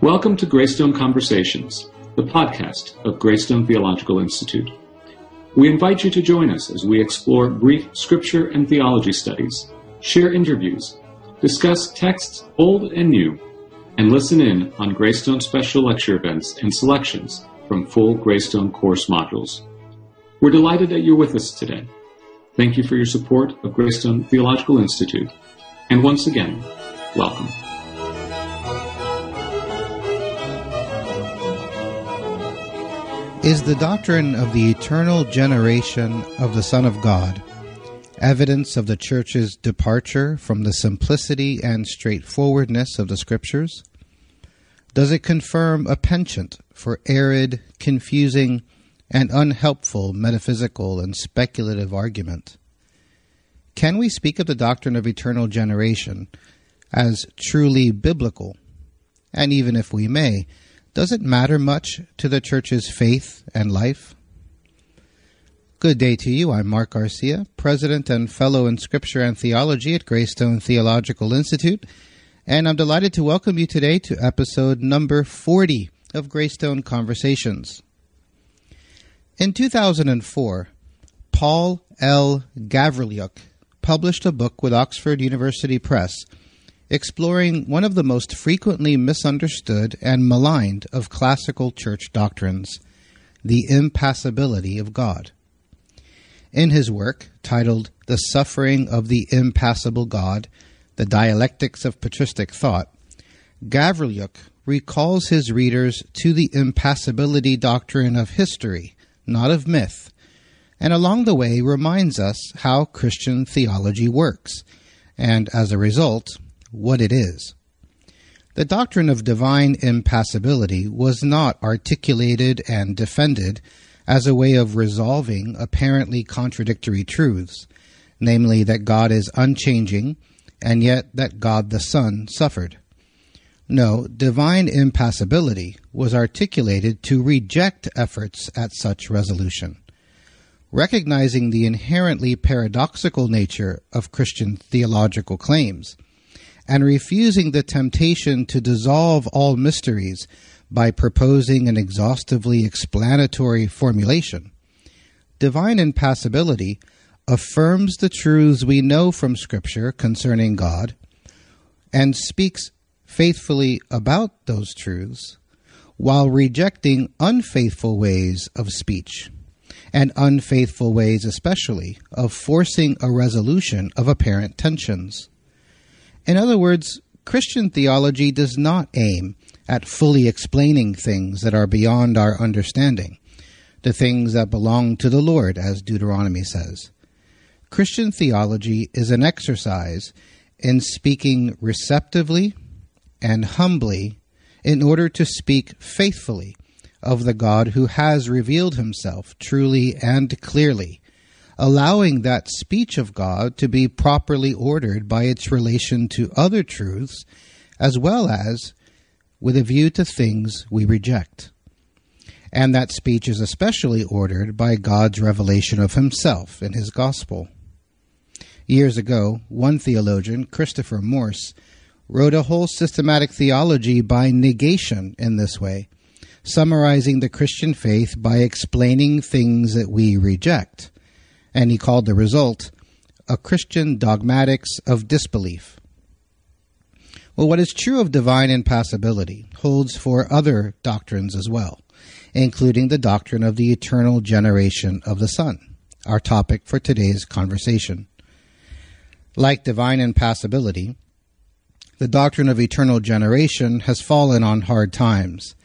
Welcome to Greystone Conversations, the podcast of Greystone Theological Institute. We invite you to join us as we explore brief scripture and theology studies, share interviews, discuss texts old and new, and listen in on Greystone special lecture events and selections from full Greystone course modules. We're delighted that you're with us today. Thank you for your support of Greystone Theological Institute. And once again, welcome. Is the doctrine of the eternal generation of the Son of God evidence of the Church's departure from the simplicity and straightforwardness of the Scriptures? Does it confirm a penchant for arid, confusing, and unhelpful metaphysical and speculative argument. Can we speak of the doctrine of eternal generation as truly biblical? And even if we may, does it matter much to the Church's faith and life? Good day to you. I'm Mark Garcia, President and Fellow in Scripture and Theology at Greystone Theological Institute, and I'm delighted to welcome you today to episode number 40 of Greystone Conversations. In 2004, Paul L. Gavrilyuk published a book with Oxford University Press exploring one of the most frequently misunderstood and maligned of classical church doctrines the impassibility of God. In his work, titled The Suffering of the Impassible God The Dialectics of Patristic Thought, Gavrilyuk recalls his readers to the impassibility doctrine of history not of myth, and along the way reminds us how Christian theology works, and as a result, what it is. The doctrine of divine impassibility was not articulated and defended as a way of resolving apparently contradictory truths, namely that God is unchanging and yet that God the Son suffered. No, divine impassibility was articulated to reject efforts at such resolution. Recognizing the inherently paradoxical nature of Christian theological claims, and refusing the temptation to dissolve all mysteries by proposing an exhaustively explanatory formulation, divine impassibility affirms the truths we know from Scripture concerning God and speaks faithfully about those truths while rejecting unfaithful ways of speech and unfaithful ways, especially, of forcing a resolution of apparent tensions. In other words, Christian theology does not aim at fully explaining things that are beyond our understanding, the things that belong to the Lord, as Deuteronomy says. Christian theology is an exercise in speaking receptively and humbly in order to speak faithfully of the God who has revealed himself truly and clearly, allowing that speech of God to be properly ordered by its relation to other truths, as well as with a view to things we reject. And that speech is especially ordered by God's revelation of himself in his gospel. Years ago, one theologian, Christopher Morse, wrote a whole systematic theology by negation in this way, summarizing the Christian faith by explaining things that we reject. And he called the result a Christian dogmatics of disbelief. Well, what is true of divine impassibility holds for other doctrines as well, including the doctrine of the eternal generation of the Son, our topic for today's conversation. Like divine impassibility, the doctrine of eternal generation has fallen on hard times.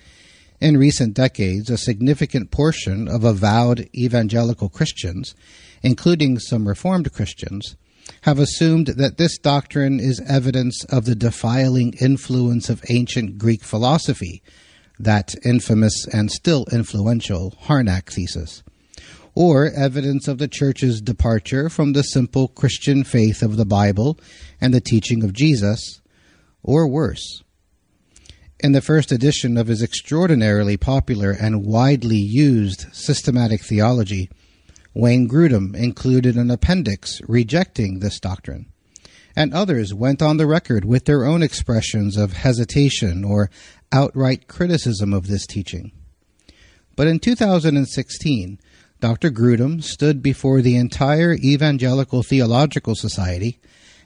In recent decades, a significant portion of avowed evangelical Christians, including some Reformed Christians, have assumed that this doctrine is evidence of the defiling influence of ancient Greek philosophy, that infamous and still influential Harnack thesis, or evidence of the Church's departure from the simple Christian faith of the Bible and the teaching of Jesus, or worse. In the first edition of his extraordinarily popular and widely used systematic theology, Wayne Grudem included an appendix rejecting this doctrine. and others went on the record with their own expressions of hesitation or outright criticism of this teaching. But in 2016, Dr. Grudem stood before the entire Evangelical Theological Society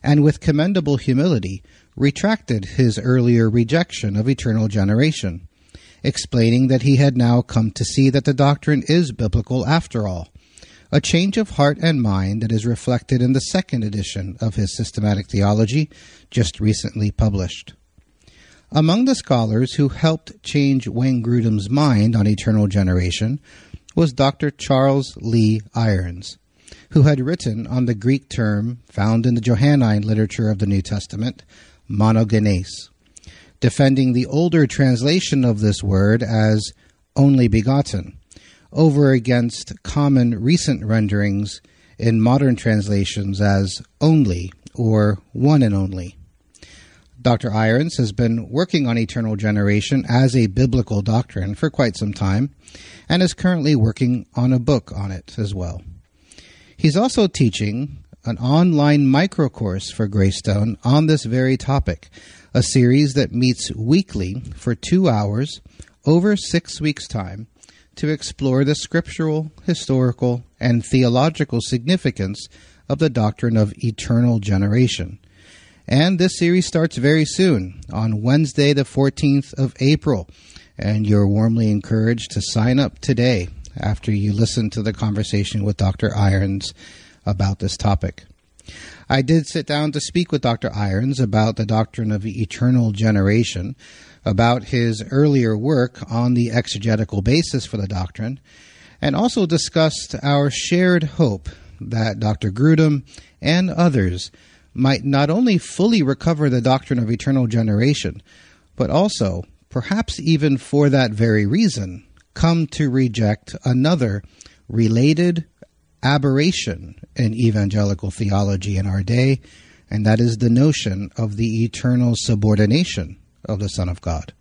and with commendable humility retracted his earlier rejection of eternal generation, explaining that he had now come to see that the doctrine is biblical after all, a change of heart and mind that is reflected in the second edition of his systematic theology, just recently published. Among the scholars who helped change Wayne Grudem's mind on eternal generation was Dr. Charles Lee Irons, who had written on the Greek term found in the Johannine literature of the New Testament, monogenes, defending the older translation of this word as only begotten, over against common recent renderings in modern translations as only or one and only. Dr. Irons has been working on eternal generation as a biblical doctrine for quite some time and is currently working on a book on it as well. He's also teaching an online micro course for Greystone on this very topic, a series that meets weekly for two hours over six weeks' time to explore the scriptural, historical, and theological significance of the doctrine of eternal generation. And this series starts very soon on Wednesday, the 14th of April. And you're warmly encouraged to sign up today after you listen to the conversation with Dr. Irons about this topic. I did sit down to speak with Dr. Irons about the doctrine of eternal generation, about his earlier work on the exegetical basis for the doctrine, and also discussed our shared hope that Dr. Grudem and others might not only fully recover the doctrine of eternal generation, but also, perhaps even for that very reason, come to reject another related aberration in evangelical theology in our day, and that is the notion of the eternal subordination of the Son of God.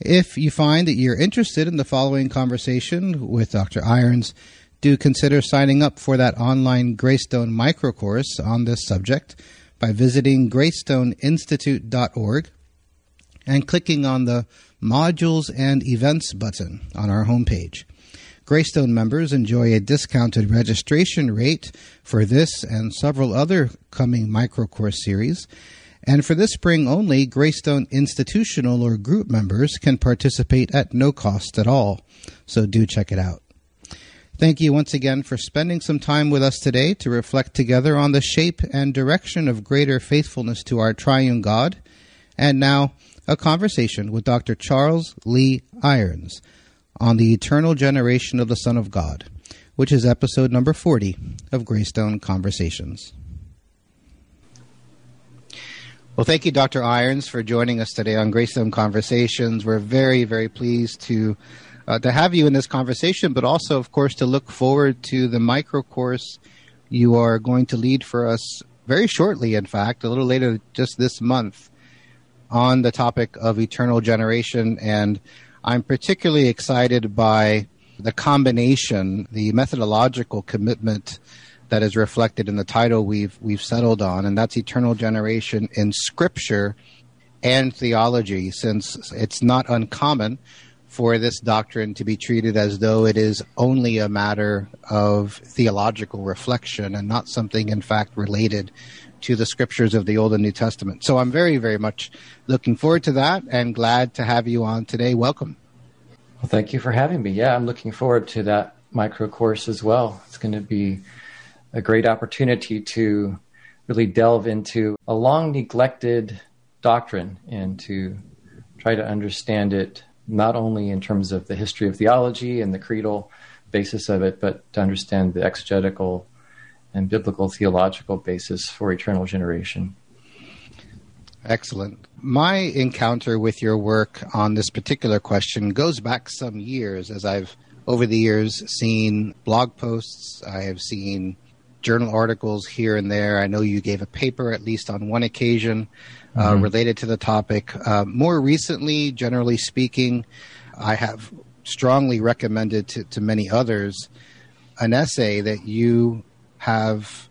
If you find that you're interested in the following conversation with Dr. Irons, do consider signing up for that online Greystone microcourse on this subject by visiting greystoneinstitute.org and clicking on the Modules and Events button on our homepage. Greystone members enjoy a discounted registration rate for this and several other coming microcourse series. And for this spring only, Greystone institutional or group members can participate at no cost at all. So do check it out. Thank you once again for spending some time with us today to reflect together on the shape and direction of greater faithfulness to our triune God. And now, a conversation with Dr. Charles Lee Irons on the eternal generation of the Son of God, which is episode number 40 of Greystone Conversations. Well, thank you, Dr. Irons, for joining us today on Greystone Conversations. We're very, very pleased to uh, to have you in this conversation, but also, of course, to look forward to the micro course you are going to lead for us very shortly, in fact, a little later just this month, on the topic of eternal generation. And I'm particularly excited by the combination, the methodological commitment that is reflected in the title we've we've settled on, and that's eternal generation in scripture and theology, since it's not uncommon for this doctrine to be treated as though it is only a matter of theological reflection and not something, in fact, related to the scriptures of the Old and New Testament. So I'm very, very much looking forward to that and glad to have you on today. Welcome. Well, thank you for having me. Yeah, I'm looking forward to that micro course as well. It's going to be a great opportunity to really delve into a long neglected doctrine and to try to understand it not only in terms of the history of theology and the creedal basis of it, but to understand the exegetical and biblical theological basis for eternal generation. Excellent. My encounter with your work on this particular question goes back some years as I've over the years seen blog posts, I have seen journal articles here and there. I know you gave a paper at least on one occasion uh, mm-hmm. related to the topic. Uh, more recently, generally speaking, I have strongly recommended to, to many others an essay that you have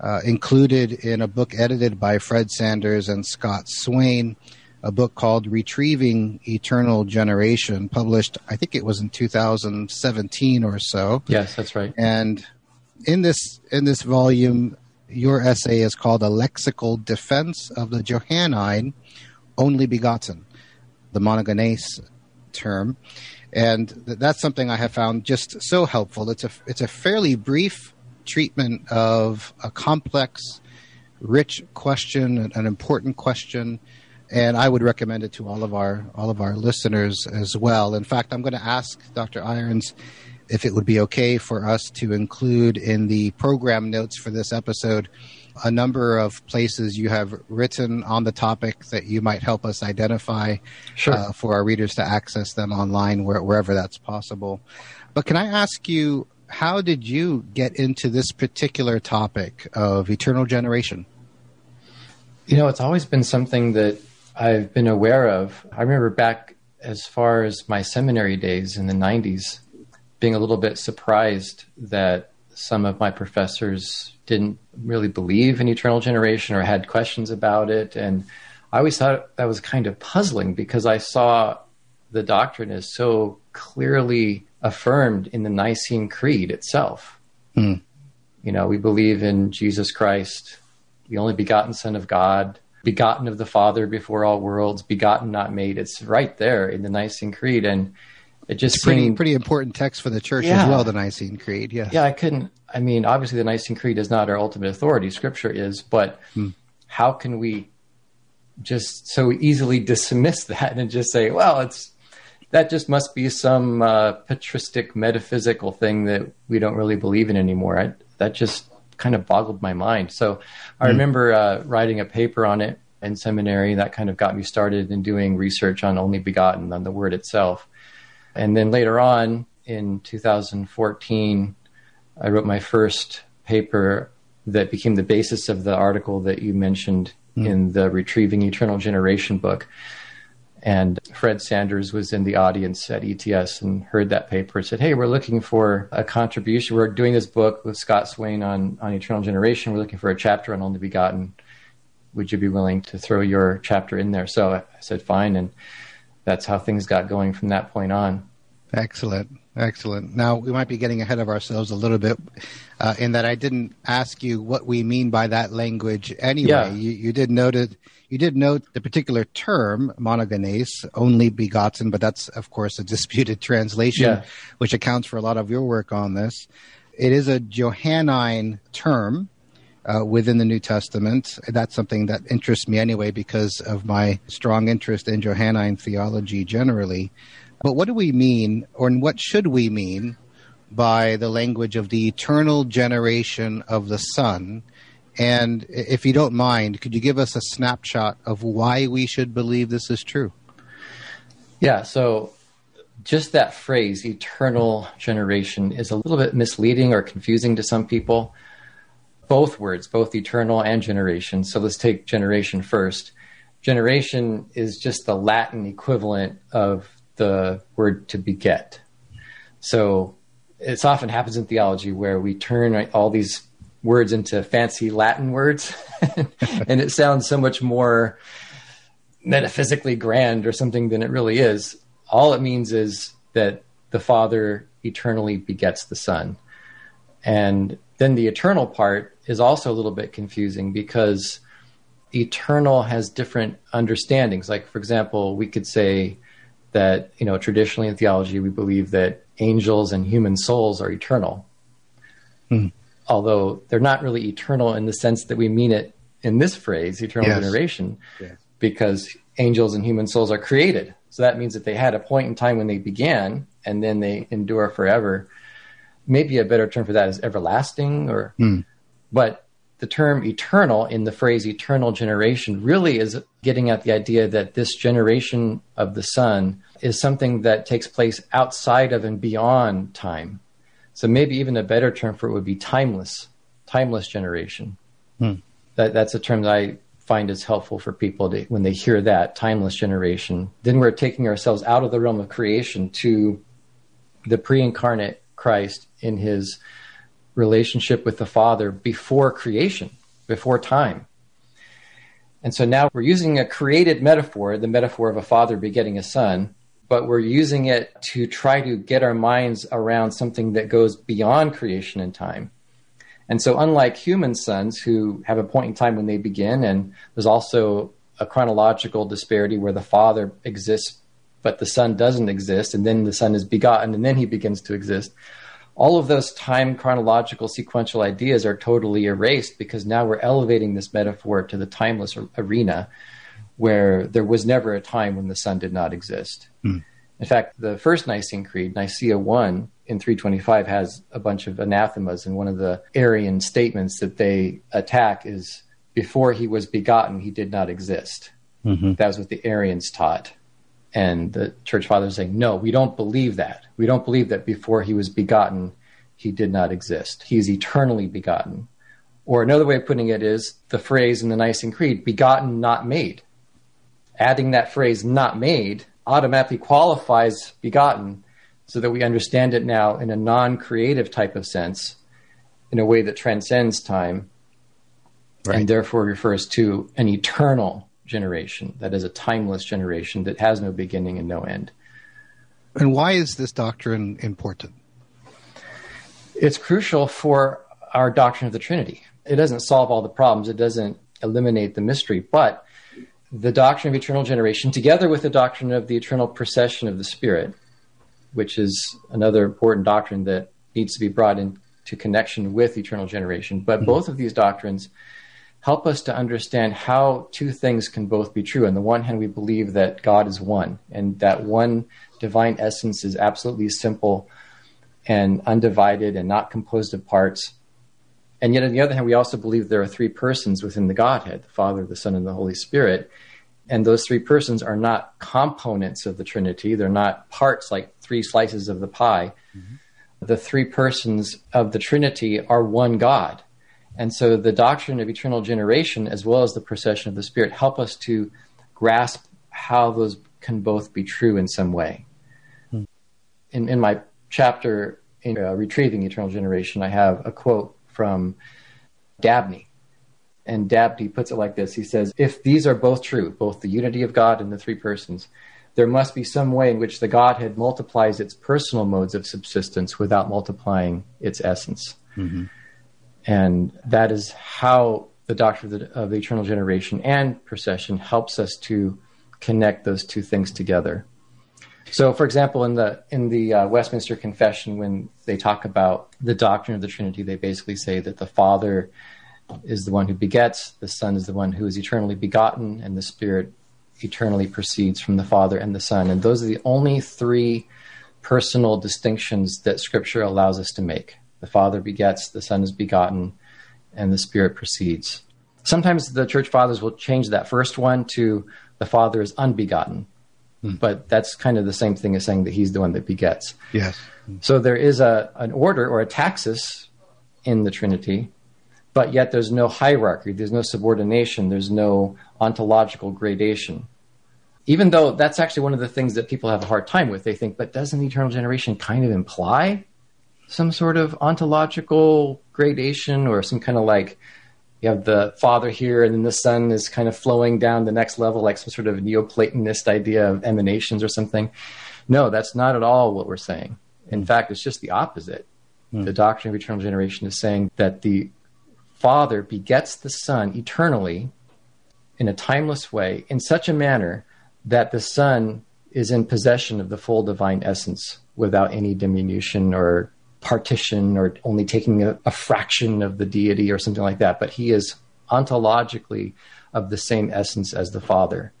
uh, included in a book edited by Fred Sanders and Scott Swain, a book called Retrieving Eternal Generation, published, I think it was in 2017 or so. Yes, that's right. And in this in this volume, your essay is called A Lexical Defense of the Johannine Only Begotten, the monogenes term. And th- that's something I have found just so helpful. It's a, it's a fairly brief treatment of a complex, rich question, an important question, and I would recommend it to all of our all of our listeners as well. In fact, I'm going to ask Dr. Irons if it would be okay for us to include in the program notes for this episode a number of places you have written on the topic that you might help us identify sure. uh, for our readers to access them online where, wherever that's possible. But can I ask you, how did you get into this particular topic of eternal generation? You know, it's always been something that I've been aware of. I remember back as far as my seminary days in the 90s, being a little bit surprised that some of my professors didn't really believe in eternal generation or had questions about it. And I always thought that was kind of puzzling because I saw the doctrine is so clearly affirmed in the Nicene Creed itself. Hmm. You know, we believe in Jesus Christ, the only begotten Son of God, begotten of the Father before all worlds, begotten, not made. It's right there in the Nicene Creed. And it just it's pretty seemed, pretty important text for the church Yeah. as well. The Nicene Creed, yeah, yeah, I couldn't. I mean, obviously, the Nicene Creed is not our ultimate authority. Scripture is, but how can we just so easily dismiss that and just say, "Well, it's that just must be some uh, patristic metaphysical thing that we don't really believe in anymore." I, that just kind of boggled my mind. So, I remember uh, writing a paper on it in seminary. That kind of got me started in doing research on only begotten, on the word itself. And then later on in 2014, I wrote my first paper that became the basis of the article that you mentioned hmm. in the Retrieving Eternal Generation book. And Fred Sanders was in the audience at ETS and heard that paper and said, Hey, we're looking for a contribution. We're doing this book with Scott Swain on, on eternal generation. We're looking for a chapter on only begotten. Would you be willing to throw your chapter in there? So I said, Fine. And that's how things got going from that point on. Excellent, excellent. Now we might be getting ahead of ourselves a little bit, uh, in that I didn't ask you what we mean by that language anyway. Yeah. You, you did note it. You did note the particular term monogenes, only begotten, but that's of course a disputed translation, Yeah. which accounts for a lot of your work on this. It is a Johannine term. Uh, within the New Testament. That's something that interests me anyway because of my strong interest in Johannine theology generally. But what do we mean, or what should we mean, by the language of the eternal generation of the Son? And if you don't mind, could you give us a snapshot of why we should believe this is true? Yeah, so just that phrase, eternal generation, is a little bit misleading or confusing to some people. Both words, both eternal and generation. So let's take generation first. Generation is just the Latin equivalent of the word to beget. So it often happens in theology where we turn all these words into fancy Latin words, and it sounds so much more metaphysically grand or something than it really is. All it means is that the Father eternally begets the Son. And then the eternal part is also a little bit confusing because eternal has different understandings. Like, for example, we could say that, you know, traditionally in theology, we believe that angels and human souls are eternal. Hmm. Although they're not really eternal in the sense that we mean it in this phrase, eternal Yes. generation Yes. because angels and human souls are created. So that means that they had a point in time when they began and then they endure forever. Maybe a better term for that is everlasting or hmm. But the term eternal in the phrase eternal generation really is getting at the idea that this generation of the son is something that takes place outside of and beyond time. So maybe even a better term for it would be timeless, timeless generation hmm. that that's a term that I find is helpful for people to, when they hear that timeless generation. Then we're taking ourselves out of the realm of creation to the pre-incarnate Christ in his relationship with the Father before creation, before time. And so now we're using a created metaphor, the metaphor of a father begetting a son, but we're using it to try to get our minds around something that goes beyond creation and time. And so, unlike human sons who have a point in time when they begin, and there's also a chronological disparity where the father exists, but the son doesn't exist, and then the son is begotten, and then he begins to exist. All of those time chronological sequential ideas are totally erased because now we're elevating this metaphor to the timeless arena where there was never a time when the son did not exist. Mm. In fact, the first Nicene Creed, Nicaea 1 in 325, has a bunch of anathemas, and one of the Arian statements that they attack is before he was begotten, he did not exist. Mm-hmm. That was what the Arians taught. And the church fathers saying, no, we don't believe that. We don't believe that before he was begotten, he did not exist. He is eternally begotten. Or another way of putting it is the phrase in the Nicene Creed, begotten, not made adding that phrase not made automatically qualifies begotten so that we understand it now in a non creative type of sense, in a way that transcends time, right. and therefore refers to an eternal generation, that is a timeless generation that has no beginning and no end. And why is this doctrine important? It's crucial for our doctrine of the Trinity. It doesn't solve all the problems, it doesn't eliminate the mystery, but the doctrine of eternal generation, together with the doctrine of the eternal procession of the Spirit, which is another important doctrine that needs to be brought into connection with eternal generation. But mm-hmm. both of these doctrines help us to understand how two things can both be true. On the one hand, we believe that God is one, and that one divine essence is absolutely simple and undivided and not composed of parts. And yet, on the other hand, we also believe there are three persons within the Godhead the Father, the Son, and the Holy Spirit. And those three persons are not components of the Trinity, they're not parts like three slices of the pie. Mm-hmm. The three persons of the Trinity are one God. And so the doctrine of eternal generation, as well as the procession of the Spirit, help us to grasp how those can both be true in some way. Mm. In, in my chapter in uh, Retrieving Eternal Generation, I have a quote from Dabney. And Dabney puts it like this He says, If these are both true, both the unity of God and the three persons, there must be some way in which the Godhead multiplies its personal modes of subsistence without multiplying its essence. Mm-hmm. And that is how the doctrine of the, of the, eternal generation and procession helps us to connect those two things together. So, for example, in the in the uh, Westminster Confession, when they talk about the doctrine of the Trinity, they basically say that the Father is the one who begets, the Son is the one who is eternally begotten, and the Spirit eternally proceeds from the Father and the Son. And those are the only three personal distinctions that Scripture allows us to make. The Father begets, the Son is begotten, and the Spirit proceeds. Sometimes the church fathers will change that first one to the Father is unbegotten Hmm. But that's kind of the same thing as saying that he's the one that begets. Yes. So there is a an order or a taxis in the Trinity, but yet there's no hierarchy, there's no subordination, there's no ontological gradation. Even though that's actually one of the things that people have a hard time with, they think, but doesn't eternal generation kind of imply some sort of ontological gradation or some kind of like you have the father here and then the son is kind of flowing down the next level like some sort of neoplatonist idea of emanations or something. No that's not at all what we're saying. In fact it's just the opposite. Mm. the doctrine of eternal generation is saying that the father begets the son eternally in a timeless way in such a manner that the son is in possession of the full divine essence without any diminution or partition or only taking a, a, fraction of the deity or something like that, but he is ontologically of the same essence as the Father.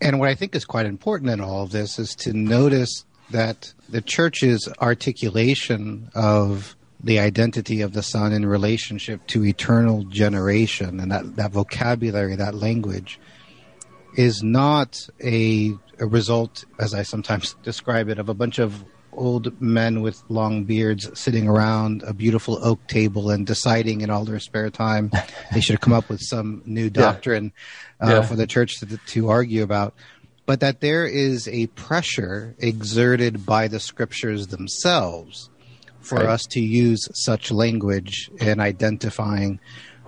And what I think is quite important in all of this is to notice that the church's articulation of the identity of the Son in relationship to eternal generation and that, that vocabulary, that language, is not a, a result, as I sometimes describe it, of a bunch of old men with long beards sitting around a beautiful oak table and deciding in all their spare time they should come up with some new doctrine yeah. Uh, yeah. for the church to, to argue about. But that there is a pressure exerted by the scriptures themselves for Right. us to use such language in identifying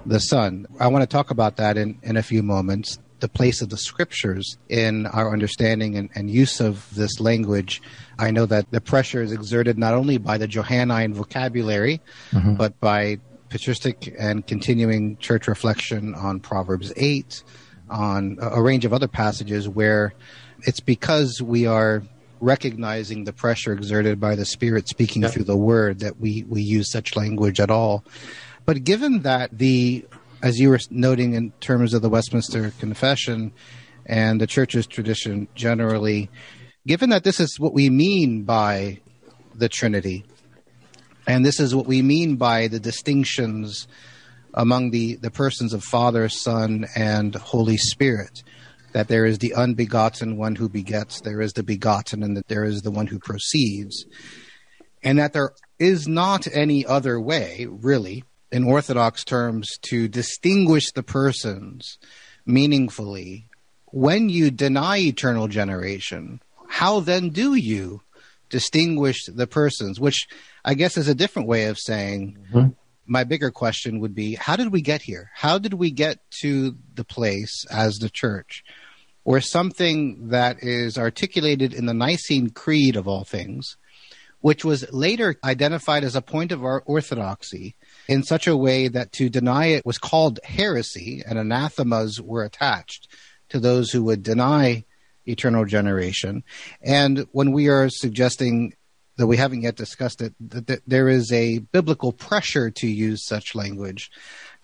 the Son. I want to talk about that in, in a few moments. The place of the scriptures in our understanding and, and use of this language. I know that the pressure is exerted not only by the Johannine vocabulary, mm-hmm. but by patristic and continuing church reflection on Proverbs 8, on a a range of other passages where it's because we are recognizing the pressure exerted by the Spirit speaking Yeah. through the Word that we, we use such language at all. But given that the, as you were noting in terms of the Westminster Confession and the Church's tradition generally, given that this is what we mean by the Trinity, and this is what we mean by the distinctions among the, the persons of Father, Son, and Holy Spirit. That there is the unbegotten one who begets, there is the begotten, and that there is the one who proceeds. And that there is not any other way, really, in Orthodox terms, to distinguish the persons meaningfully. When you deny eternal generation, how then do you distinguish the persons? Which I guess is a different way of saying mm-hmm. my bigger question would be how did we get here? How did we get to the place as the church where something that is articulated in the Nicene Creed of all things, which was later identified as a point of our orthodoxy in such a way that to deny it was called heresy and anathemas were attached to those who would deny eternal generation. And when we are suggesting that we haven't yet discussed it, that, there is a biblical pressure to use such language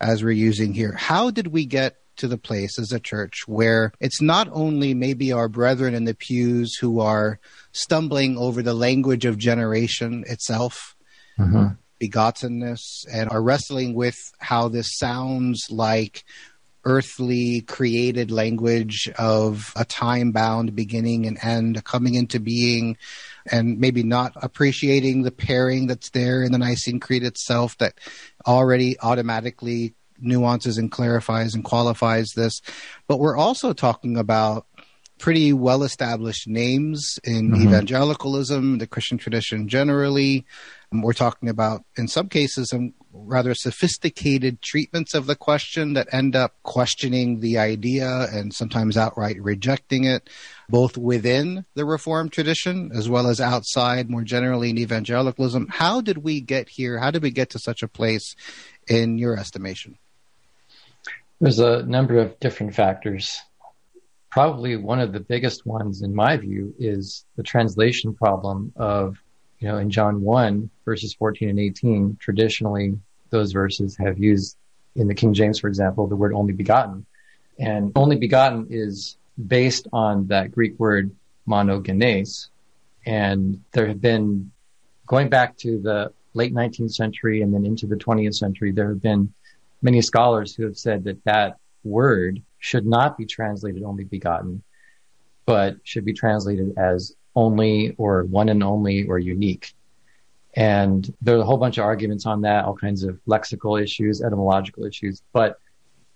as we're using here. How did we get to the place as a church where it's not only maybe our brethren in the pews who are stumbling over the language of generation itself, mm-hmm. Begottenness, and are wrestling with how this sounds like earthly created language of a time bound beginning and end coming into being and maybe not appreciating the pairing that's there in the Nicene Creed itself that already automatically nuances and clarifies and qualifies this. But we're also talking about pretty well established names in evangelicalism, the Christian tradition generally. Um, We're talking about, in some cases, some rather sophisticated treatments of the question that end up questioning the idea and sometimes outright rejecting it, both within the Reformed tradition as well as outside, more generally in evangelicalism. How did we get here? How did we get to such a place in your estimation? There's a number of different factors. Probably one of the biggest ones, in my view, is the translation problem of, you know, in John 1, verses 14 and 18, traditionally those verses have used, in the King James, for example, the word only begotten. And only begotten is based on that Greek word monogenes. And there have been, going back to the late 19th century and then into the 20th century, there have been many scholars who have said that that word should not be translated only begotten, but should be translated as only or one and only or unique. And there's a whole bunch of arguments on that, all kinds of lexical issues, etymological issues. But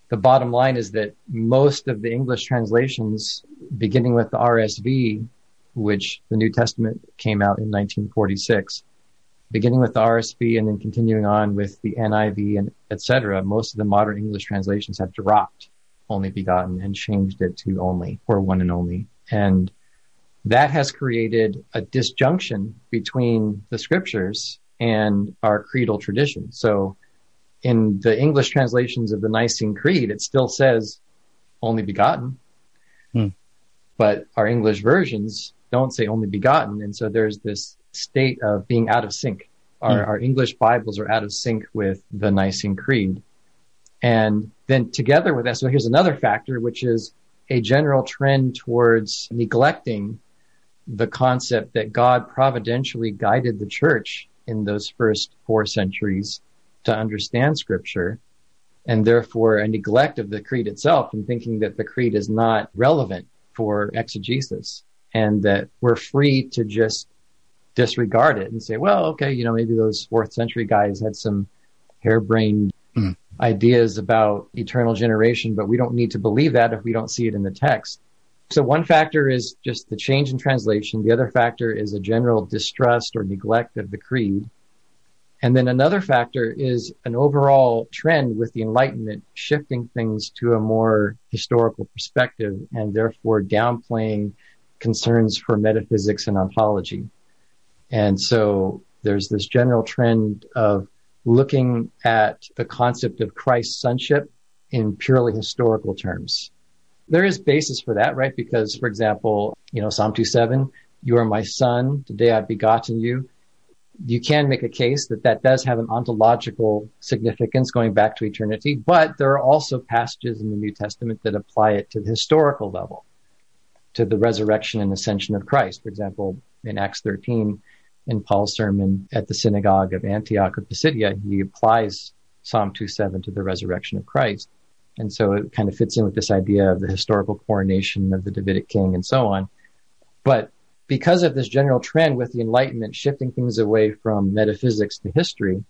the bottom line is that most of the English translations, beginning with the RSV, which the New Testament came out in 1946, beginning with the RSV and then continuing on with the NIV and etc., most of the modern English translations have dropped only begotten and changed it to only or one and only. And that has created a disjunction between the scriptures and our creedal tradition. So in the English translations of the Nicene Creed, it still says only begotten. Hmm. But our English versions don't say only begotten. And so there's this state of being out of sync. Our, Hmm. our English Bibles are out of sync with the Nicene Creed. And then together with that, so here's another factor, which is a general trend towards neglecting the concept that God providentially guided the church in those first four centuries to understand scripture and therefore a neglect of the creed itself and thinking that the creed is not relevant for exegesis and that we're free to just disregard it and say, well, okay, you know, maybe those fourth century guys had some harebrained Hmm. ideas about eternal generation, but we don't need to believe that if we don't see it in the text. So one factor is just the change in translation. The other factor is a general distrust or neglect of the creed. And then another factor is an overall trend with the Enlightenment shifting things to a more historical perspective and therefore downplaying concerns for metaphysics and ontology. And so there's this general trend of looking at the concept of Christ's sonship in purely historical terms. There is basis for that, right? Because, for example, you know, Psalm 2:7, you are my son, today I've begotten you. You can make a case that that does have an ontological significance going back to eternity, but there are also passages in the New Testament that apply it to the historical level, to the resurrection and ascension of Christ. For example, in Acts 13, in Paul's sermon at the synagogue of Antioch of Pisidia, he applies Psalm 2:7 to the resurrection of Christ. And so it kind of fits in with this idea of the historical coronation of the Davidic king and so on. But because of this general trend with the Enlightenment shifting things away from metaphysics to history,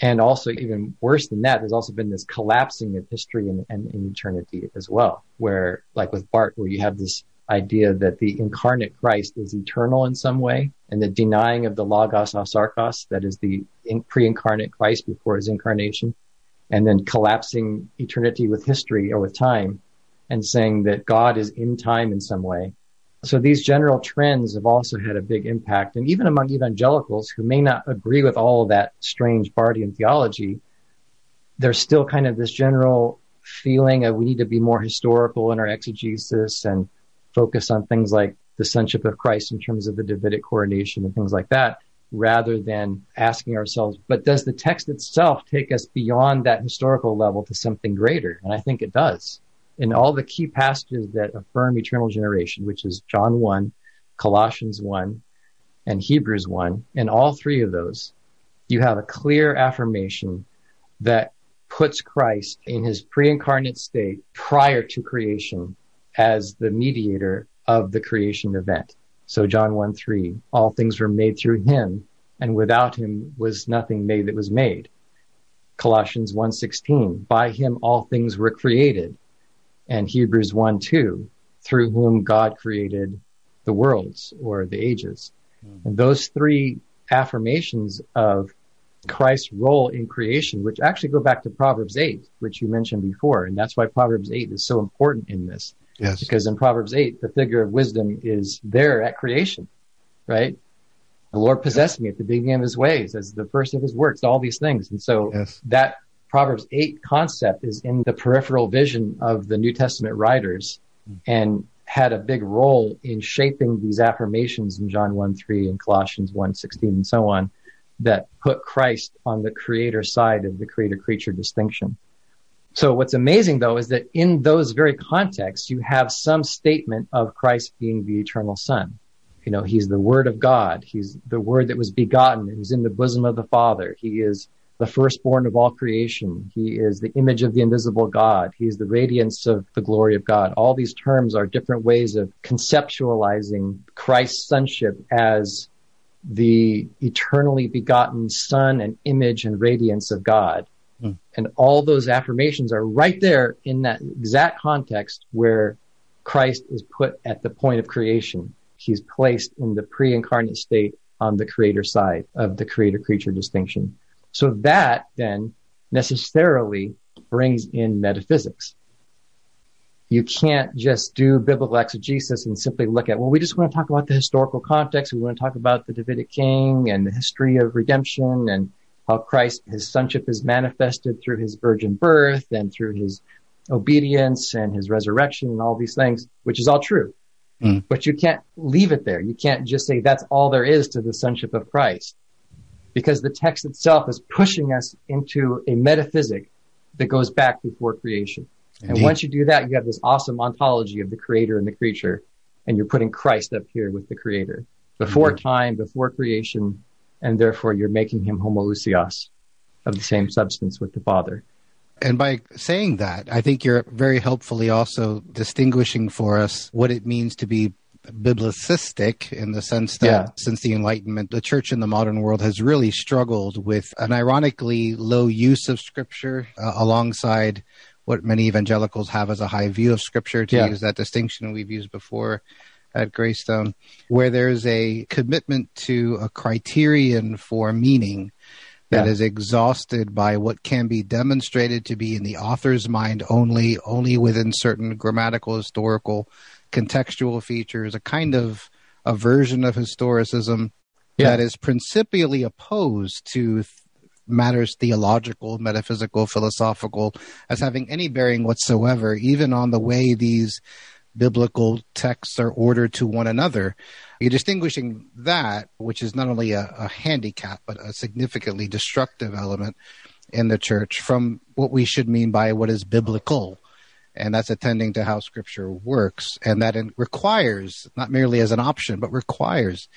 and also even worse than that, there's also been this collapsing of history and, and, and eternity as well, where like with Barth, where you have this idea that the incarnate Christ is eternal in some way, and the denying of the Logos asarkos, that is the pre-incarnate Christ before his incarnation, and then collapsing eternity with history or with time, and saying that God is in time in some way. So these general trends have also had a big impact, and even among evangelicals who may not agree with all of that strange Barthian theology, there's still kind of this general feeling of we need to be more historical in our exegesis and focus on things like the sonship of Christ in terms of the Davidic coronation and things like that, rather than asking ourselves, but does the text itself take us beyond that historical level to something greater? And I think it does. In all the key passages that affirm eternal generation, which is John 1, Colossians 1, and Hebrews 1, in all three of those, you have a clear affirmation that puts Christ in his pre-incarnate state prior to creation as the mediator of the creation event. So John 1 3, all things were made through him, and without him was nothing made that was made. Colossians 1:16, by him all things were created. And Hebrews 1 2, through whom God created the worlds or the ages. Mm. And those three affirmations of Christ's role in creation, which actually go back to Proverbs 8, which you mentioned before. And that's why Proverbs 8 is so important in this. Yes. Because in Proverbs 8, the figure of wisdom is there at creation, right? The Lord possessed me at the beginning of his ways as the first of his works, all these things. And so yes. that Proverbs 8 concept is in the peripheral vision of the New Testament writers and had a big role in shaping these affirmations in John 1 3 and Colossians 1 16 and so on that put Christ on the creator side of the creator creature distinction. So what's amazing though is that in those very contexts, you have some statement of Christ being the eternal son. You know, he's the word of God. He's the word that was begotten. He's in the bosom of the father. He is the firstborn of all creation. He is the image of the invisible God. He is the radiance of the glory of God. All these terms are different ways of conceptualizing Christ's sonship as the eternally begotten son and image and radiance of God. Mm. And all those affirmations are right there in that exact context where Christ is put at the point of creation. He's placed in the pre-incarnate state on the creator side of the creator creature distinction. So that then necessarily brings in metaphysics. You can't just do biblical exegesis and simply look at, well, we just want to talk about the historical context. We want to talk about the Davidic king and the history of redemption and how Christ, his sonship is manifested through his virgin birth and through his obedience and his resurrection and all these things, which is all true. Mm. But you can't leave it there. You can't just say that's all there is to the sonship of Christ because the text itself is pushing us into a metaphysic that goes back before creation. Indeed. And once you do that, you have this awesome ontology of the creator and the creature, and you're putting Christ up here with the creator. Before mm-hmm. time, before creation, and therefore you're making him homoousios of the same substance with the Father. And by saying that, I think you're very helpfully also distinguishing for us what it means to be biblicistic in the sense that yeah. since the Enlightenment, the church in the modern world has really struggled with an ironically low use of scripture uh, alongside what many evangelicals have as a high view of scripture, to yeah. use that distinction we've used before at Greystone, where there's a commitment to a criterion for meaning that yeah. is exhausted by what can be demonstrated to be in the author's mind only, only within certain grammatical, historical, contextual features, a kind of a version of historicism yeah. that is principially opposed to matters theological, metaphysical, philosophical as having any bearing whatsoever, even on the way these biblical texts are ordered to one another. You're distinguishing that, which is not only a, a handicap, but a significantly destructive element in the church, from what we should mean by what is biblical. And that's attending to how scripture works. And that requires, not merely as an option, but requires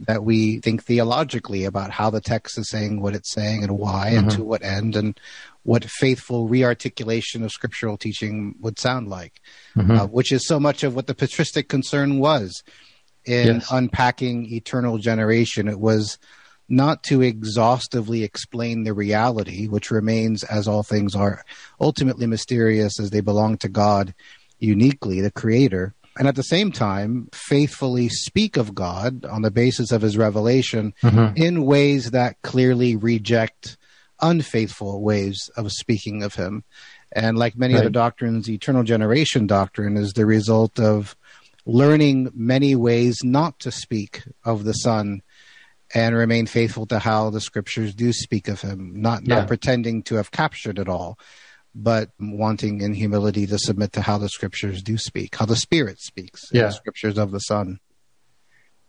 that we think theologically about how the text is saying what it's saying and why mm-hmm. and to what end and what faithful rearticulation of scriptural teaching would sound like, mm-hmm. uh, which is so much of what the patristic concern was in yes. unpacking eternal generation. It was not to exhaustively explain the reality, which remains, as all things are, ultimately mysterious as they belong to God uniquely, the Creator, and at the same time faithfully speak of God on the basis of his revelation mm-hmm. in ways that clearly reject unfaithful ways of speaking of him. And like many right. other doctrines, eternal generation doctrine is the result of learning many ways not to speak of the Son and remain faithful to how the scriptures do speak of him, not, yeah. not pretending to have captured it all but wanting in humility to submit to how the scriptures do speak, how the Spirit speaks yeah. the scriptures of the Son.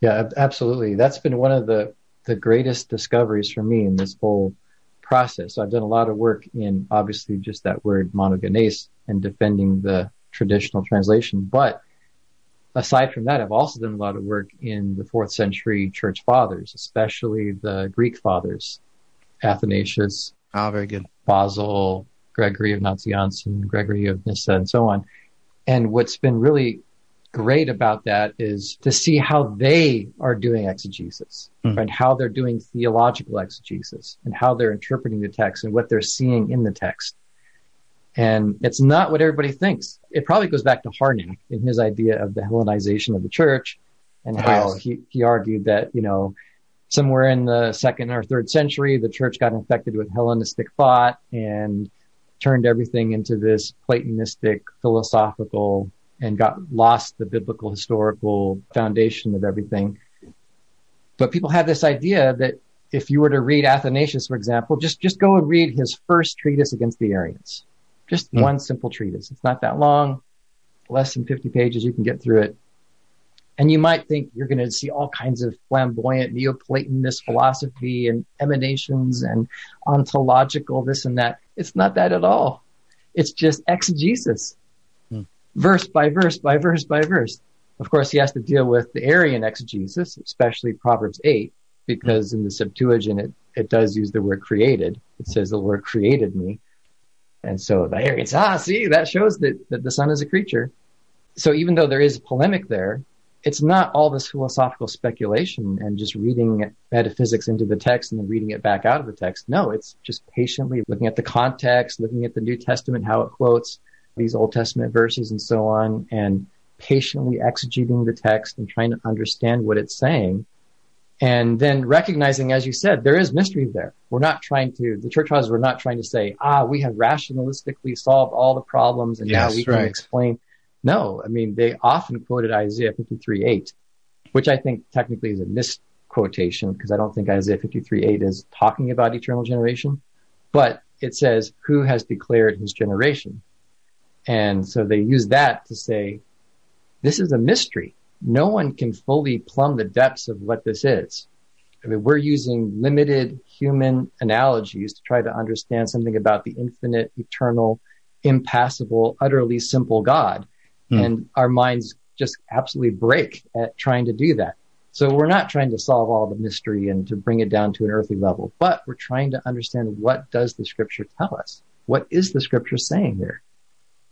Yeah, absolutely. That's been one of the, the greatest discoveries for me in this whole process. So I've done a lot of work in obviously just that word monogenes and defending the traditional translation. But aside from that, I've also done a lot of work in the fourth century church fathers, especially the Greek fathers, Athanasius. Ah, very good. Basil, Gregory of Nazianzen, Gregory of Nyssa, and so on. And what's been really great about that is to see how they are doing exegesis, mm. right? How they're doing theological exegesis and how they're interpreting the text and what they're seeing in the text. And it's not what everybody thinks. It probably goes back to Harnack in his idea of the Hellenization of the church and how yes. he, he argued that, you know, somewhere in the second or third century, the church got infected with Hellenistic thought and turned everything into this Platonistic philosophical and got lost the biblical historical foundation of everything. But people have this idea that if you were to read Athanasius, for example, just, just go and read his first treatise against the Arians. Just mm. one simple treatise. It's not that long, less than 50 pages. You can get through it. And you might think you're going to see all kinds of flamboyant Neoplatonist philosophy and emanations and ontological this and that. It's not that at all. It's just exegesis, hmm. verse by verse by verse by verse. Of course, he has to deal with the Arian exegesis, especially Proverbs 8, because hmm. in the Septuagint it, it does use the word created. It says the Lord created me. And so the Arians, ah, see, that shows that, that the Son is a creature. So even though there is polemic there, it's not all this philosophical speculation and just reading metaphysics into the text and then reading it back out of the text. No, it's just patiently looking at the context, looking at the New Testament, how it quotes these Old Testament verses and so on, and patiently exegeting the text and trying to understand what it's saying. And then recognizing, as you said, there is mystery there. We're not trying to, the church fathers were not trying to say, ah, we have rationalistically solved all the problems and yes, now we can explain. No, I mean, they often quoted Isaiah 53 8, which I think technically is a misquotation because I don't think Isaiah 53 8 is talking about eternal generation, but it says, Who has declared his generation? And so they use that to say, This is a mystery. No one can fully plumb the depths of what this is. I mean, we're using limited human analogies to try to understand something about the infinite, eternal, impassible, utterly simple God. Mm. And our minds just absolutely break at trying to do that. So we're not trying to solve all the mystery and to bring it down to an earthly level, but we're trying to understand what does the scripture tell us? What is the scripture saying here?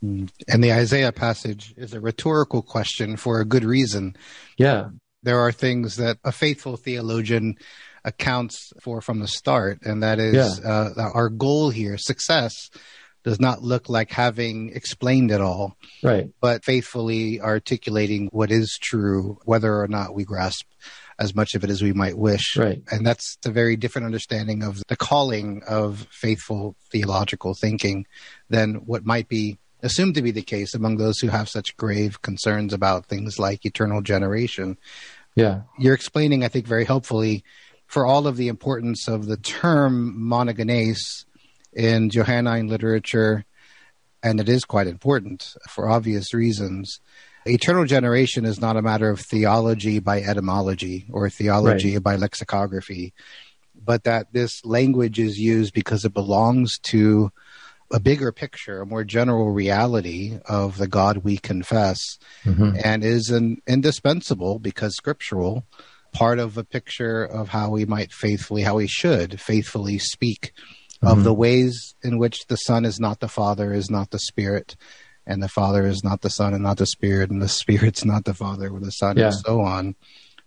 Hmm. And the Isaiah passage is a rhetorical question for a good reason. Yeah. There are things that a faithful theologian accounts for from the start, and that is yeah. uh, our goal here, success does not look like having explained it all, right? But faithfully articulating what is true, whether or not we grasp as much of it as we might wish. Right. And that's a very different understanding of the calling of faithful theological thinking than what might be assumed to be the case among those who have such grave concerns about things like eternal generation. Yeah. You're explaining, I think, very helpfully for all of the importance of the term monogenes in Johannine literature, and it is quite important for obvious reasons. Eternal generation is not a matter of theology by etymology or theology right. by lexicography, but that this language is used because it belongs to a bigger picture, a more general reality of the God we confess, mm-hmm. and is an indispensable because scriptural part of a picture of how we might faithfully, how we should faithfully speak mm-hmm. of the ways in which the Son is not the Father, is not the Spirit, and the Father is not the Son and not the Spirit, and the Spirit's not the Father or the Son, yeah. and so on.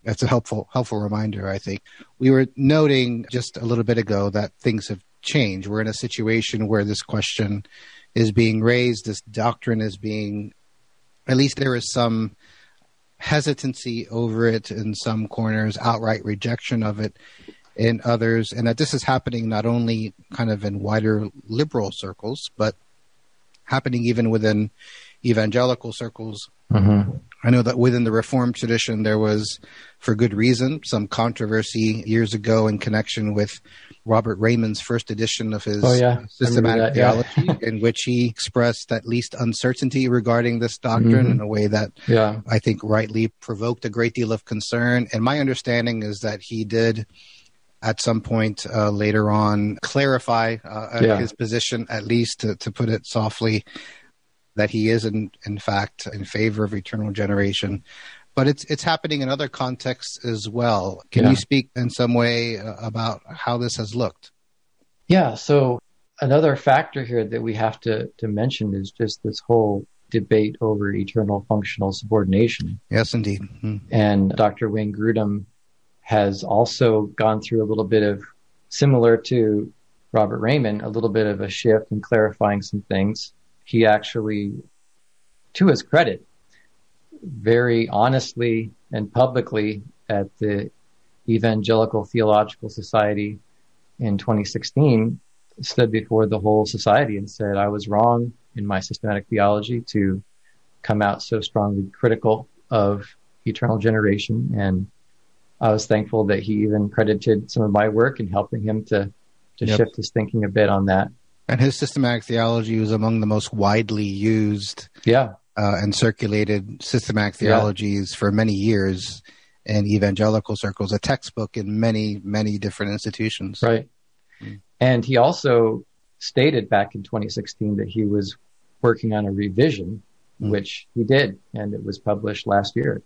That's a helpful helpful reminder, I think. We were noting just a little bit ago that things have changed. We're in a situation where this question is being raised, this doctrine is being at least there is some hesitancy over it in some corners, outright rejection of it in others, and that this is happening not only kind of in wider liberal circles, but happening even within evangelical circles. Mm-hmm. I know that within the Reformed tradition, there was, for good reason, some controversy years ago in connection with Robert Reymond's first edition of his oh, yeah. systematic that, theology, yeah. in which he expressed at least uncertainty regarding this doctrine mm-hmm. in a way that yeah. I think rightly provoked a great deal of concern. And my understanding is that he did at some point uh, later on clarify uh, yeah. his position, at least to, to put it softly, that he is in, in fact in favor of eternal generation. But it's it's happening in other contexts as well. Can yeah. you speak in some way uh, about how this has looked? Yeah. So another factor here that we have to to mention is just this whole debate over eternal functional subordination. Yes, indeed. Mm-hmm. And Dr. Wayne Grudem has also gone through a little bit of similar to Robert Reymond, a little bit of a shift in clarifying some things. He actually, to his credit, very honestly and publicly at the Evangelical Theological Society in 2016 stood before the whole society and said, I was wrong in my systematic theology to come out so strongly critical of eternal generation and I was thankful that he even credited some of my work in helping him to to yep. shift his thinking a bit on that. And his systematic theology was among the most widely used, yeah, uh, and circulated systematic theologies yeah. for many years in evangelical circles. A textbook in many many different institutions. Right. Mm. And he also stated back in 2016 that he was working on a revision, mm. which he did, and it was published last year.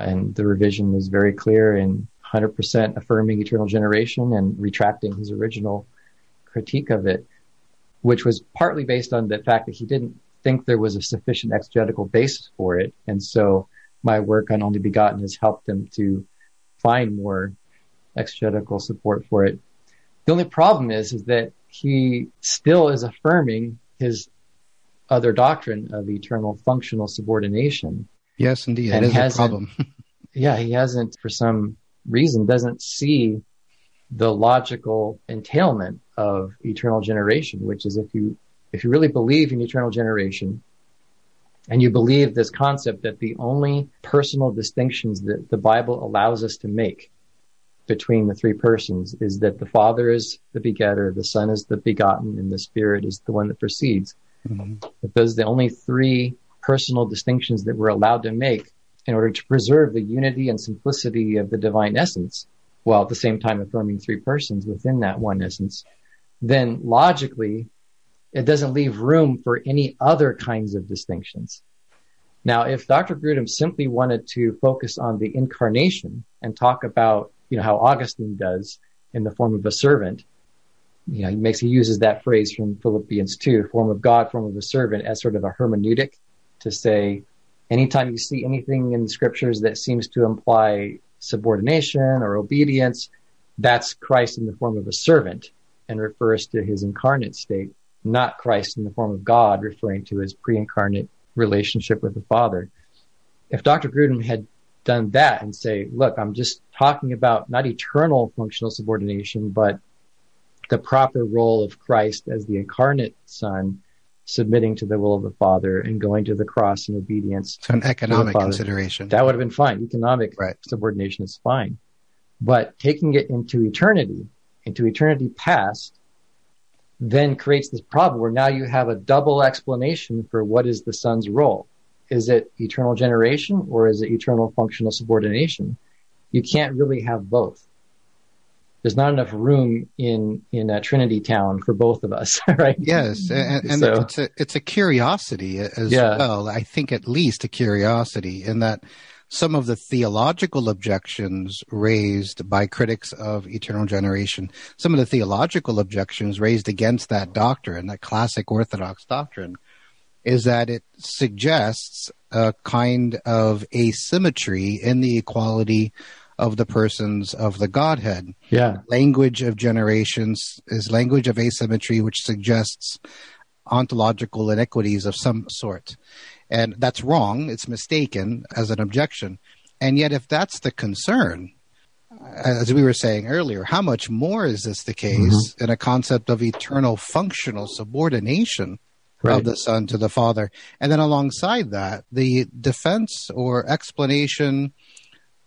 And the revision was very clear in 100% affirming eternal generation and retracting his original critique of it, which was partly based on the fact that he didn't think there was a sufficient exegetical basis for it. And so my work on Only Begotten has helped him to find more exegetical support for it. The only problem is, is that he still is affirming his other doctrine of eternal functional subordination. Yes, indeed. That is a problem. yeah, he hasn't, for some reason, doesn't see the logical entailment of eternal generation, which is if you if you really believe in eternal generation, and you believe this concept that the only personal distinctions that the Bible allows us to make between the three persons is that the Father is the begetter, the Son is the begotten, and the Spirit is the one that proceeds. Mm-hmm. If those are the only three personal distinctions that we're allowed to make in order to preserve the unity and simplicity of the divine essence, while at the same time affirming three persons within that one essence, then logically, it doesn't leave room for any other kinds of distinctions. Now, if Dr. Grudem simply wanted to focus on the incarnation and talk about, you know, how Augustine does in the form of a servant, you know, he makes, he uses that phrase from Philippians 2, form of God, form of a servant as sort of a hermeneutic to say, anytime you see anything in the scriptures that seems to imply subordination or obedience, that's Christ in the form of a servant and refers to his incarnate state. not Christ in the form of God, referring to his pre-incarnate relationship with the Father. If Dr. Grudem had done that and say, look, I'm just talking about not eternal functional subordination, but the proper role of Christ as the incarnate Son, submitting to the will of the Father and going to the cross in obedience. So an economic consideration. That would have been fine. Economic right. subordination is fine. But taking it into eternity, into eternity past, then creates this problem where now you have a double explanation for what is the son's role. Is it eternal generation or is it eternal functional subordination? You can't really have both. There's not enough room in in a Trinity town for both of us, right? Yes, and, and so, it's a it's a curiosity as yeah. well. I think at least a curiosity in that some of the theological objections raised by critics of eternal generation, some of the theological objections raised against that doctrine, that classic Orthodox doctrine, is that it suggests a kind of asymmetry in the equality of the persons of the Godhead. Yeah. Language of generations is language of asymmetry, which suggests ontological inequities of some sort. And that's wrong. It's mistaken as an objection. And yet, if that's the concern, as we were saying earlier, how much more is this the case mm-hmm. in a concept of eternal functional subordination right. of the Son to the Father? And then alongside that, the defense or explanation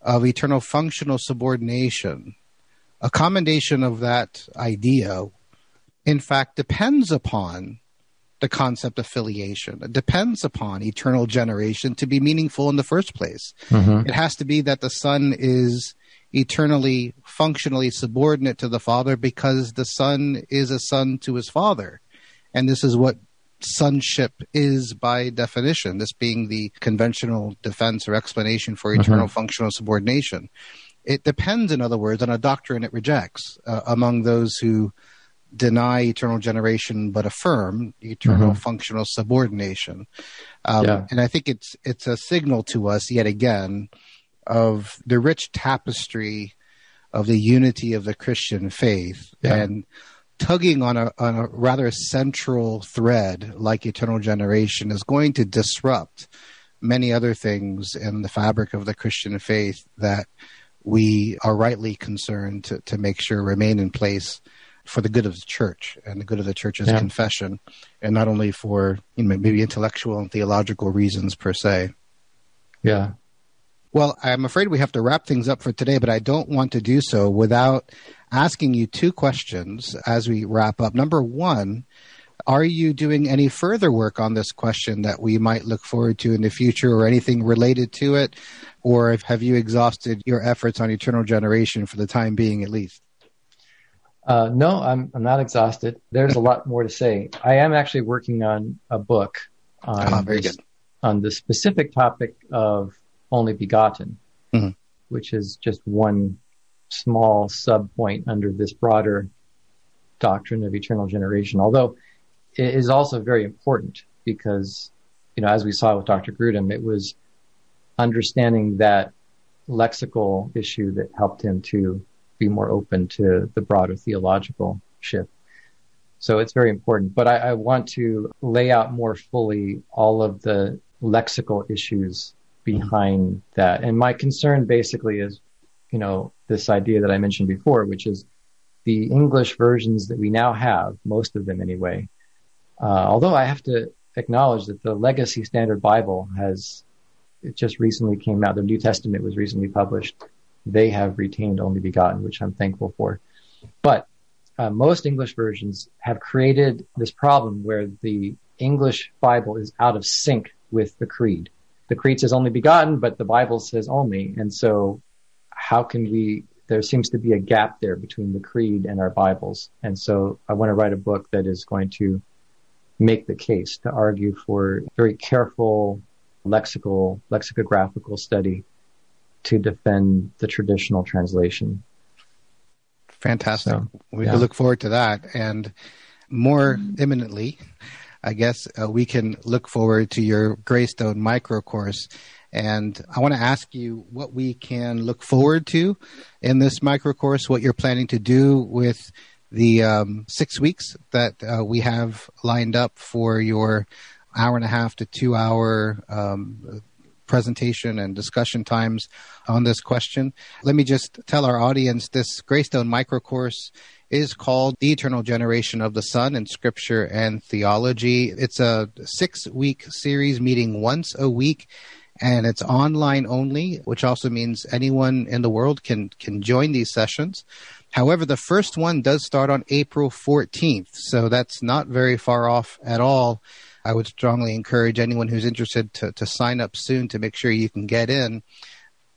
of eternal functional subordination, a commendation of that idea, in fact, depends upon the concept of filiation. It depends upon eternal generation to be meaningful in the first place. Mm-hmm. It has to be that the Son is eternally, functionally subordinate to the Father because the Son is a son to his Father. And this is what sonship is by definition, this being the conventional defense or explanation for eternal mm-hmm. functional subordination. It depends, in other words, on a doctrine it rejects uh, among those who deny eternal generation but affirm eternal mm-hmm. functional subordination. Um, yeah. And I think it's it's a signal to us yet again of the rich tapestry of the unity of the Christian faith yeah. and tugging on a on a rather central thread like eternal generation is going to disrupt many other things in the fabric of the Christian faith that we are rightly concerned to, to make sure remain in place for the good of the church and the good of the church's yeah. confession, and not only for you know, maybe intellectual and theological reasons per se. Yeah. Well, I'm afraid we have to wrap things up for today, but I don't want to do so without asking you two questions as we wrap up. Number one, are you doing any further work on this question that we might look forward to in the future or anything related to it? Or have you exhausted your efforts on eternal generation for the time being at least? Uh, no, I'm I'm not exhausted. There's a lot more to say. I am actually working on a book on oh, this, on the specific topic of only begotten, mm-hmm. which is just one small sub point under this broader doctrine of eternal generation. Although it is also very important because, you know, as we saw with Dr. Grudem, it was understanding that lexical issue that helped him to be more open to the broader theological shift. So it's very important. But I, I want to lay out more fully all of the lexical issues behind that. And my concern basically is, you know, this idea that I mentioned before, which is the English versions that we now have, most of them anyway. Uh, although I have to acknowledge that the Legacy Standard Bible has, it just recently came out. The New Testament was recently published they have retained only begotten, which I'm thankful for. But uh, most English versions have created this problem where the English Bible is out of sync with the creed. The creed says only begotten, but the Bible says only. And so how can we, there seems to be a gap there between the creed and our Bibles. And so I want to write a book that is going to make the case to argue for very careful lexical, lexicographical study to defend the traditional translation. Fantastic. So, we yeah. look forward to that. And more imminently, I guess uh, we can look forward to your Greystone micro course. And I want to ask you what we can look forward to in this micro course, what you're planning to do with the um, six weeks that uh, we have lined up for your hour and a half to two hour um, presentation and discussion times on this question. Let me just tell our audience this Greystone micro course is called The Eternal Generation of the Son in Scripture and Theology. It's a six week series meeting once a week and it's online only, which also means anyone in the world can can join these sessions. However, the first one does start on April 14th, so that's not very far off at all. I would strongly encourage anyone who's interested to, to sign up soon to make sure you can get in.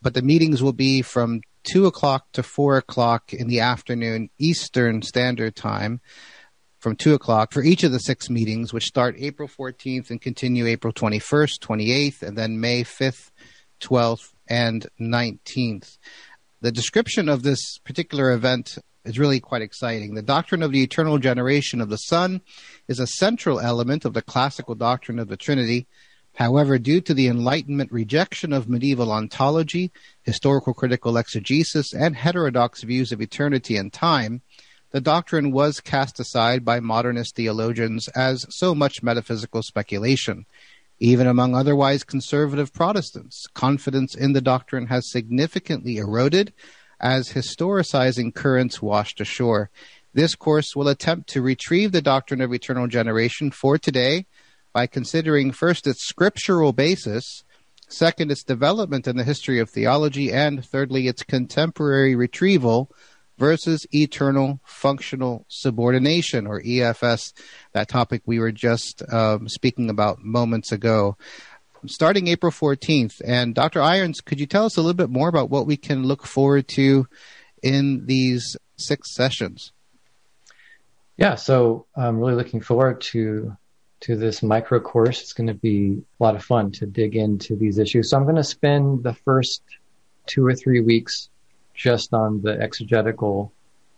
But the meetings will be from 2 o'clock to 4 o'clock in the afternoon Eastern Standard Time from 2 o'clock for each of the six meetings, which start April 14th and continue April 21st, 28th, and then May 5th, 12th, and 19th. The description of this particular event is really quite exciting. The doctrine of the eternal generation of the Son is a central element of the classical doctrine of the Trinity. However, due to the Enlightenment rejection of medieval ontology, historical critical exegesis, and heterodox views of eternity and time, the doctrine was cast aside by modernist theologians as so much metaphysical speculation. Even among otherwise conservative Protestants, confidence in the doctrine has significantly eroded as historicizing currents washed ashore. This course will attempt to retrieve the doctrine of eternal generation for today by considering first its scriptural basis, second, its development in the history of theology, and thirdly, its contemporary retrieval versus eternal functional subordination or EFS, that topic we were just um, speaking about moments ago. Starting April 14th. And Dr. Irons, could you tell us a little bit more about what we can look forward to in these six sessions? Yeah, so I'm really looking forward to to this micro course. It's going to be a lot of fun to dig into these issues. So I'm going to spend the first two or three weeks just on the exegetical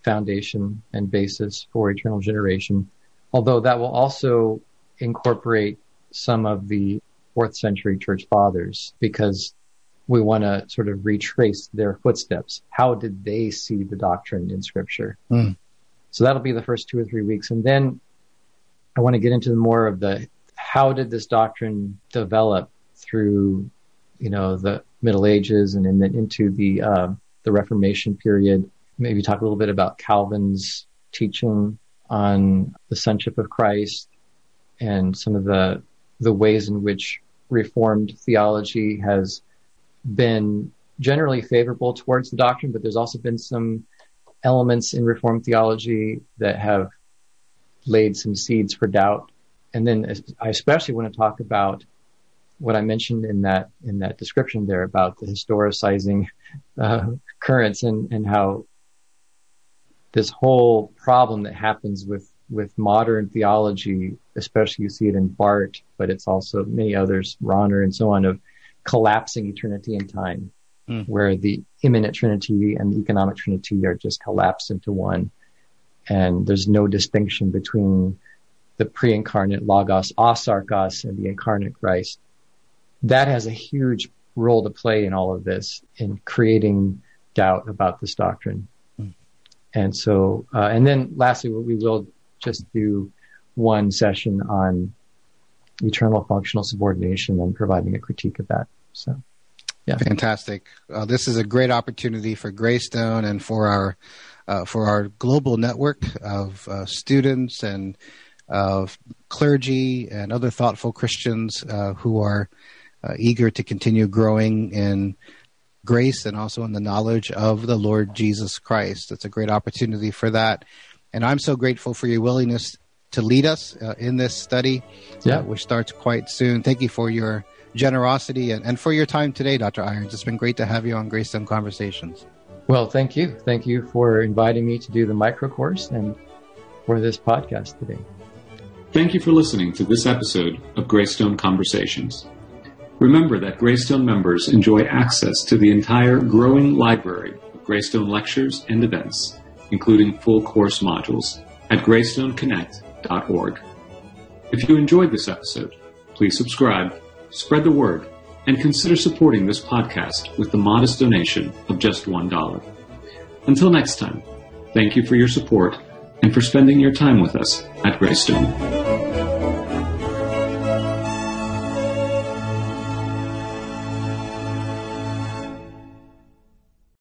foundation and basis for eternal generation, although that will also incorporate some of the fourth century church fathers because we want to sort of retrace their footsteps. How did they see the doctrine in scripture? Mm. So that'll be the first two or three weeks. And then I want to get into more of the how did this doctrine develop through, you know, the Middle Ages and then into the uh, the Reformation period. Maybe talk a little bit about Calvin's teaching on the sonship of Christ and some of the the ways in which Reformed theology has been generally favorable towards the doctrine, but there's also been some elements in Reformed theology that have laid some seeds for doubt. And then I especially want to talk about what I mentioned in that in that description there about the historicizing uh, currents and and how this whole problem that happens with with modern theology, especially you see it in Barth, but it's also many others, Rahner and so on, of collapsing eternity and time, mm. where the immanent trinity and the economic trinity are just collapsed into one. And there's no distinction between the pre-incarnate logos, asarkos, and the incarnate Christ that has a huge role to play in all of this in creating doubt about this doctrine. Mm. And so, uh, and then lastly, we will just do one session on eternal functional subordination and providing a critique of that. So, yeah. Fantastic. Uh, this is a great opportunity for Greystone and for our, uh, for our global network of uh, students and of clergy and other thoughtful Christians uh, who are uh, eager to continue growing in grace and also in the knowledge of the Lord Jesus Christ. It's a great opportunity for that. And I'm so grateful for your willingness to lead us uh, in this study, yeah. Which starts quite soon. Thank you for your generosity and, and for your time today, Dr. Irons. It's been great to have you on Greystone Conversations. Well, thank you. Thank you for inviting me to do the micro course and for this podcast today. Thank you for listening to this episode of Greystone Conversations. Remember that Greystone members enjoy access to the entire growing library of Greystone lectures and events, including full course modules, at greystoneconnect.org. If you enjoyed this episode, please subscribe, spread the word, and consider supporting this podcast with the modest donation of just $1. Until next time, thank you for your support, and for spending your time with us at Greystone.